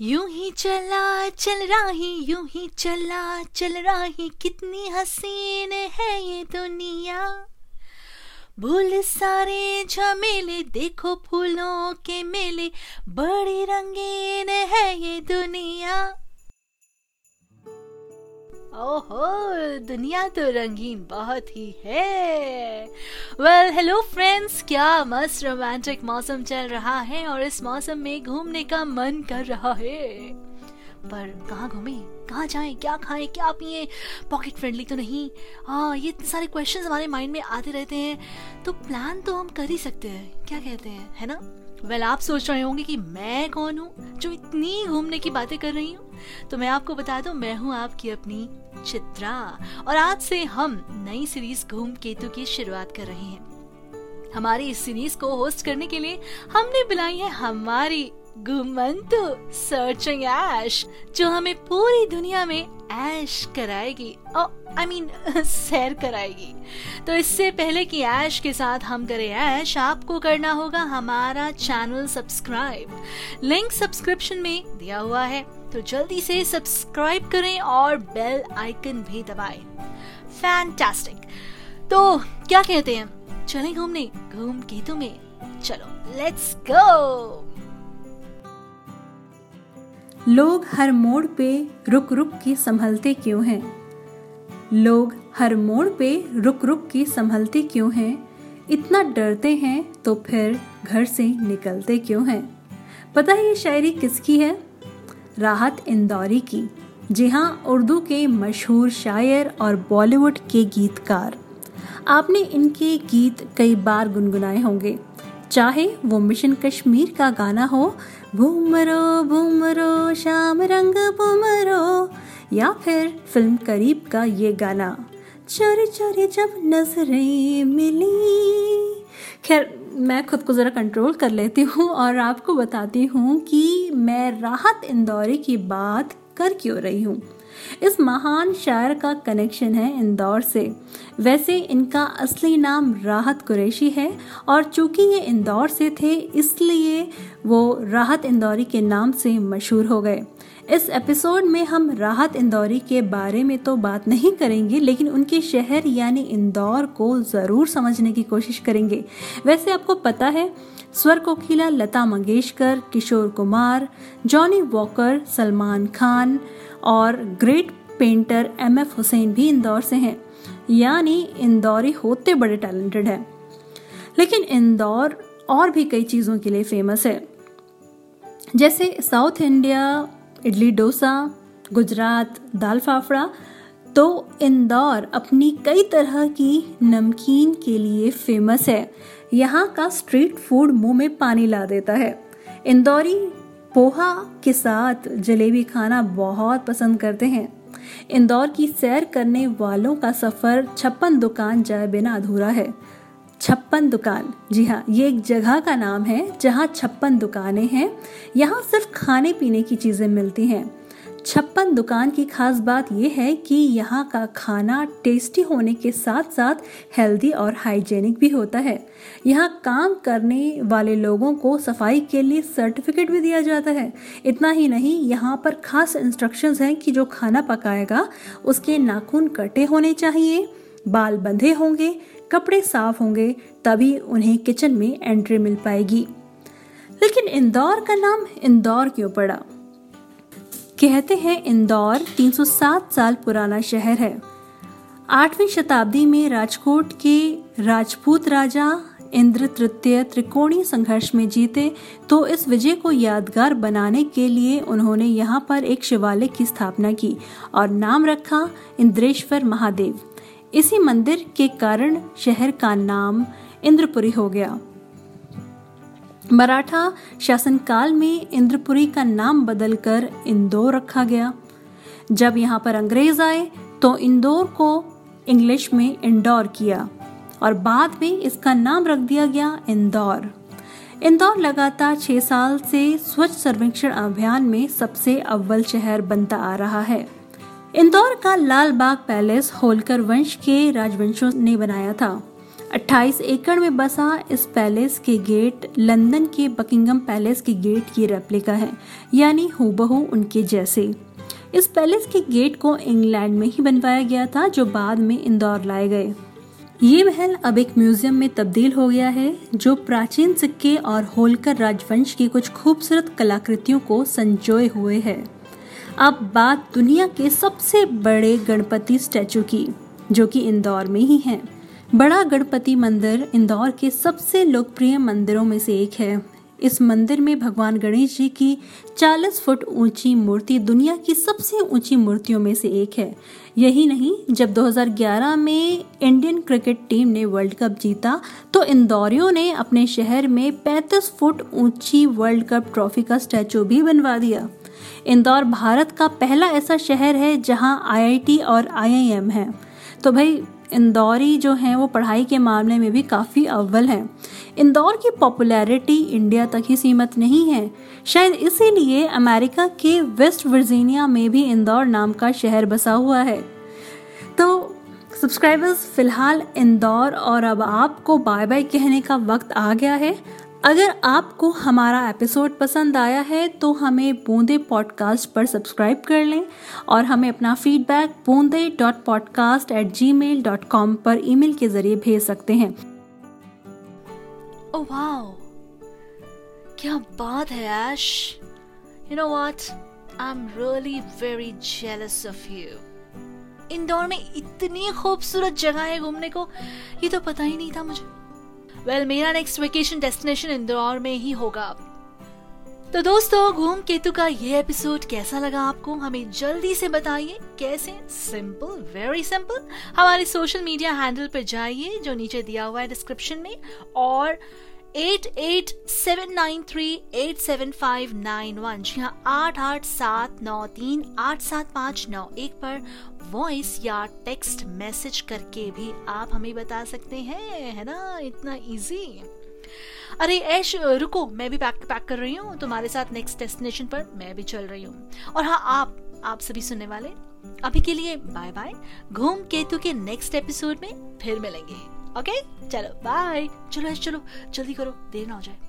यूँ ही चला, चल रही, यूँ ही चला, चल रही, कितनी हसीन है ये दुनिया। भूल सारे झमेले, देखो फूलों के मेले, बड़ी रंगीन है ये दुनिया। ओहो, दुनिया तो रंगीन बहुत ही है। वेल हेलो फ्रेंड्स क्या मस्त रोमांटिक मौसम चल रहा है और इस मौसम में घूमने का मन कर रहा है। पर कहाँ घूमे? कहाँ जाएँ? क्या खाएँ? क्या पिए? पॉकेट फ्रेंडली तो नहीं। हाँ ये इतने सारे क्वेश्चंस हमारे माइंड में आते रहते हैं। तो प्लान तो हम कर ही सकते हैं। क्या कहते हैं? है ना? वेल well, आप सोच रहे होंगे कि मैं कौन हूँ जो इतनी घूमने की बातें कर रही हूँ? तो मैं आपको बता दूँ मैं हूँ आपकी अपनी चित्रा। और आज से हम नई सीरीज़ घूम केतु की शुरुआत कर रहे हैं। हमारी इस सीरीज़ को होस्ट करने के लिए हमने बुलाई है हमारी घुमंतु सर्चिंग ऐश जो हमें पूरी दुनिया में ऐश कराएगी और आई मीन सैर कराएगी। तो इससे पहले कि ऐश के साथ हम करें ऐश आपको करना होगा हमारा चैनल सब्सक्राइब लिंक सब्सक्रिप्शन में दिया हुआ है। तो जल्दी से सब्सक्राइब करें और बेल आइकन भी दबाएँ। फैंटास्टिक तो क्या कहते हैं? चलें घूमने, घूम के तुम्हें चलो लेट्स गो लोग हर मोड़ पे रुक रुक के संभलते क्यों हैं? लोग हर मोड़ पे रुक रुक के संभलते क्यों हैं? इतना डरते हैं तो फिर घर से निकलते क्यों हैं? पता है ये शायरी किसकी है? राहत इंदौरी की, जी हाँ उर्दू के मशहूर शायर और बॉलीवुड के गीतकार। आपने इनके गीत कई बार गुनगुनाए होंगे, चाहे वो मिशन कश्मीर का गाना हो भूमरो भूमरो शाम रंग भूमरो, या फिर फ़िल्म करीब का ये गाना। चोरी चोरी जब नज़रें मिली। खैर, मैं खुद को ज़रा कंट्रोल कर लेती हूँ और आपको बताती हूँ कि मैं राहत इंदौरी की बात कर क्यों रही हूँ। इस महान शायर का कनेक्शन है इंदौर से। वैसे इनका असली नाम राहत कुरैशी है और चूँकि ये इंदौर से थे, इसलिए वो राहत इंदौरी के नाम से मशहूर हो गए। इस एपिसोड में हम राहत इंदौरी के बारे में तो बात नहीं करेंगे, लेकिन उनके शहर यानी इंदौर को ज़रूर समझने की कोशिश करेंगे। वैसे आपको पता है स्वर कोकिला लता मंगेशकर, किशोर कुमार, जॉनी वॉकर, सलमान खान और great painter M F Hussain भी इंदौर से हैं। यानी इंदौरी होते बड़े टैलेंटेड है। लेकिन इंदौर और भी कई चीज़ों के लिए फ़ेमस है। जैसे साउथ इंडिया इडली डोसा, गुजरात दाल फाफड़ा तो इंदौर अपनी कई तरह की नमकीन के लिए फ़ेमस है। यहाँ का स्ट्रीट फ़ूड मुँह में पानी ला देता है। इंदौरी पोहा के साथ जलेबी खाना बहुत पसंद करते हैं। इंदौर की सैर करने वालों का सफ़र छप्पन दुकान जाए बिना अधूरा है। छप्पन दुकान। जी हाँ ये एक जगह का नाम है जहाँ छप्पन दुकानें हैं। यहाँ सिर्फ़ खाने पीने की चीज़ें मिलती हैं। छप्पन दुकान की खास बात यह है कि यहाँ का खाना टेस्टी होने के साथ साथ हेल्दी और हाइजेनिक भी होता है। यहाँ काम करने वाले लोगों को सफ़ाई के लिए सर्टिफिकेट भी दिया जाता है। इतना ही नहीं, यहाँ पर खास इंस्ट्रक्शंस हैं कि जो खाना पकाएगा, उसके नाखून कटे होने चाहिए, बाल बंधे होंगे कपड़े साफ़ होंगे, तभी उन्हें किचन में एंट्री मिल पाएगी। लेकिन इंदौर का नाम इंदौर क्यों पड़ा? कहते हैं इंदौर 307 साल पुराना शहर है। आठवीं शताब्दी में राजकोट के राजपूत राजा इंद्र तृतीय त्रिकोणीय संघर्ष में जीते तो इस विजय को यादगार बनाने के लिए उन्होंने यहाँ पर एक शिवालय की स्थापना की और नाम रखा इंद्रेश्वर महादेव। इसी मंदिर के कारण शहर का नाम इंद्रपुरी हो गया। मराठा शासनकाल में इंद्रपुरी का नाम बदलकर इंदौर रखा गया। जब यहाँ पर अंग्रेज़ आए तो इंदौर को इंग्लिश में इंदौर किया और बाद में इसका नाम रख दिया गया इंदौर। इंदौर लगातार छह साल से स्वच्छ सर्वेक्षण अभियान में सबसे अव्वल शहर बनता आ रहा है। इंदौर का लाल बाग पैलेस होलकर वंश के राजवंशों ने बनाया था। 28 एकड़ में बसा इस पैलेस के गेट, लंदन के बकिंगम पैलेस के गेट की रेप्लिका है, यानी हूबहू उनके जैसे। इस पैलेस के गेट को इंग्लैंड में ही बनवाया गया था, जो बाद में इंदौर लाए गए। ये महल अब एक म्यूज़ियम में तब्दील हो गया है, जो प्राचीन सिक्के और होलकर राजवंश की कुछ खूबसूरत कलाकृतियों को संजोए हुए है। अब बात दुनिया के सबसे बड़े गणपति स्टैचू की, जो कि इंदौर में ही है। बड़ा गणपति मंदिर इंदौर के सबसे लोकप्रिय मंदिरों में से एक है। इस मंदिर में भगवान गणेश जी की 40 फुट ऊँची मूर्ति दुनिया की सबसे ऊँची मूर्तियों में से एक है। यही नहीं, जब 2011 में इंडियन क्रिकेट टीम ने वर्ल्ड कप जीता तो इंदौरियों ने अपने शहर में 35 फुट ऊँची वर्ल्ड कप ट्रॉफी का स्टैचू भी बनवा दिया। इंदौर भारत का पहला ऐसा शहर है जहाँ आईआईटी और आईआईएम है। तो भाई, इंदौरी जो हैं, वो पढ़ाई के मामले में भी काफ़ी अव्वल हैं। इंदौर की पॉपुलैरिटी इंडिया तक ही सीमित नहीं है। शायद इसीलिए अमेरिका के वेस्ट वर्जीनिया में भी इंदौर नाम का शहर बसा हुआ है। तो सब्सक्राइबर्स फ़िलहाल इंदौर और अब आपको बाय बाय कहने का वक्त आ गया है। अगर आपको हमारा एपिसोड पसंद आया है तो हमें बूंदे पॉडकास्ट पर सब्सक्राइब कर लें और हमें अपना feedback Boonde dot podcast at Gmail dot com पर ईमेल के ज़रिए भेज सकते हैं। Oh, wow. क्या बात है Aish you know what I am really very jealous of you Indore में इतनी खूबसूरत जगह है घूमने को। ये तो पता ही नहीं था मुझे। वेल मेरा नेक्स्ट वेकेशन डेस्टिनेशन इंदौर में ही होगा तो दोस्तों, घूम केतु का ये एपिसोड कैसा लगा आपको? हमें जल्दी से बताइए, कैसे? सिंपल वेरी सिंपल हमारे सोशल मीडिया हैंडल पर जाइए, जो नीचे दिया हुआ है डिस्क्रिप्शन में, और eight eight seven nine three eight seven five nine one जी हाँ आठ आठ सात नौ तीन, आठ सात पाँच नौ। एक पर वॉइस या टेक्स्ट मैसेज करके भी आप हमें बता सकते हैं, है ना? इतना इजी अरे, ऐश, रुको, मैं भी पैक पैक कर रही हूँ, तुम्हारे साथ नेक्स्ट डेस्टिनेशन पर मैं भी चल रही हूँ। और हाँ आप आप सभी सुनने वाले, अभी के लिए बाय बाय घूम केतु के नेक्स्ट एपिसोड में फिर मिलेंगे। ओके चलो बाय चलो, ऐश, चलो, जल्दी करो, देर ना हो जाए।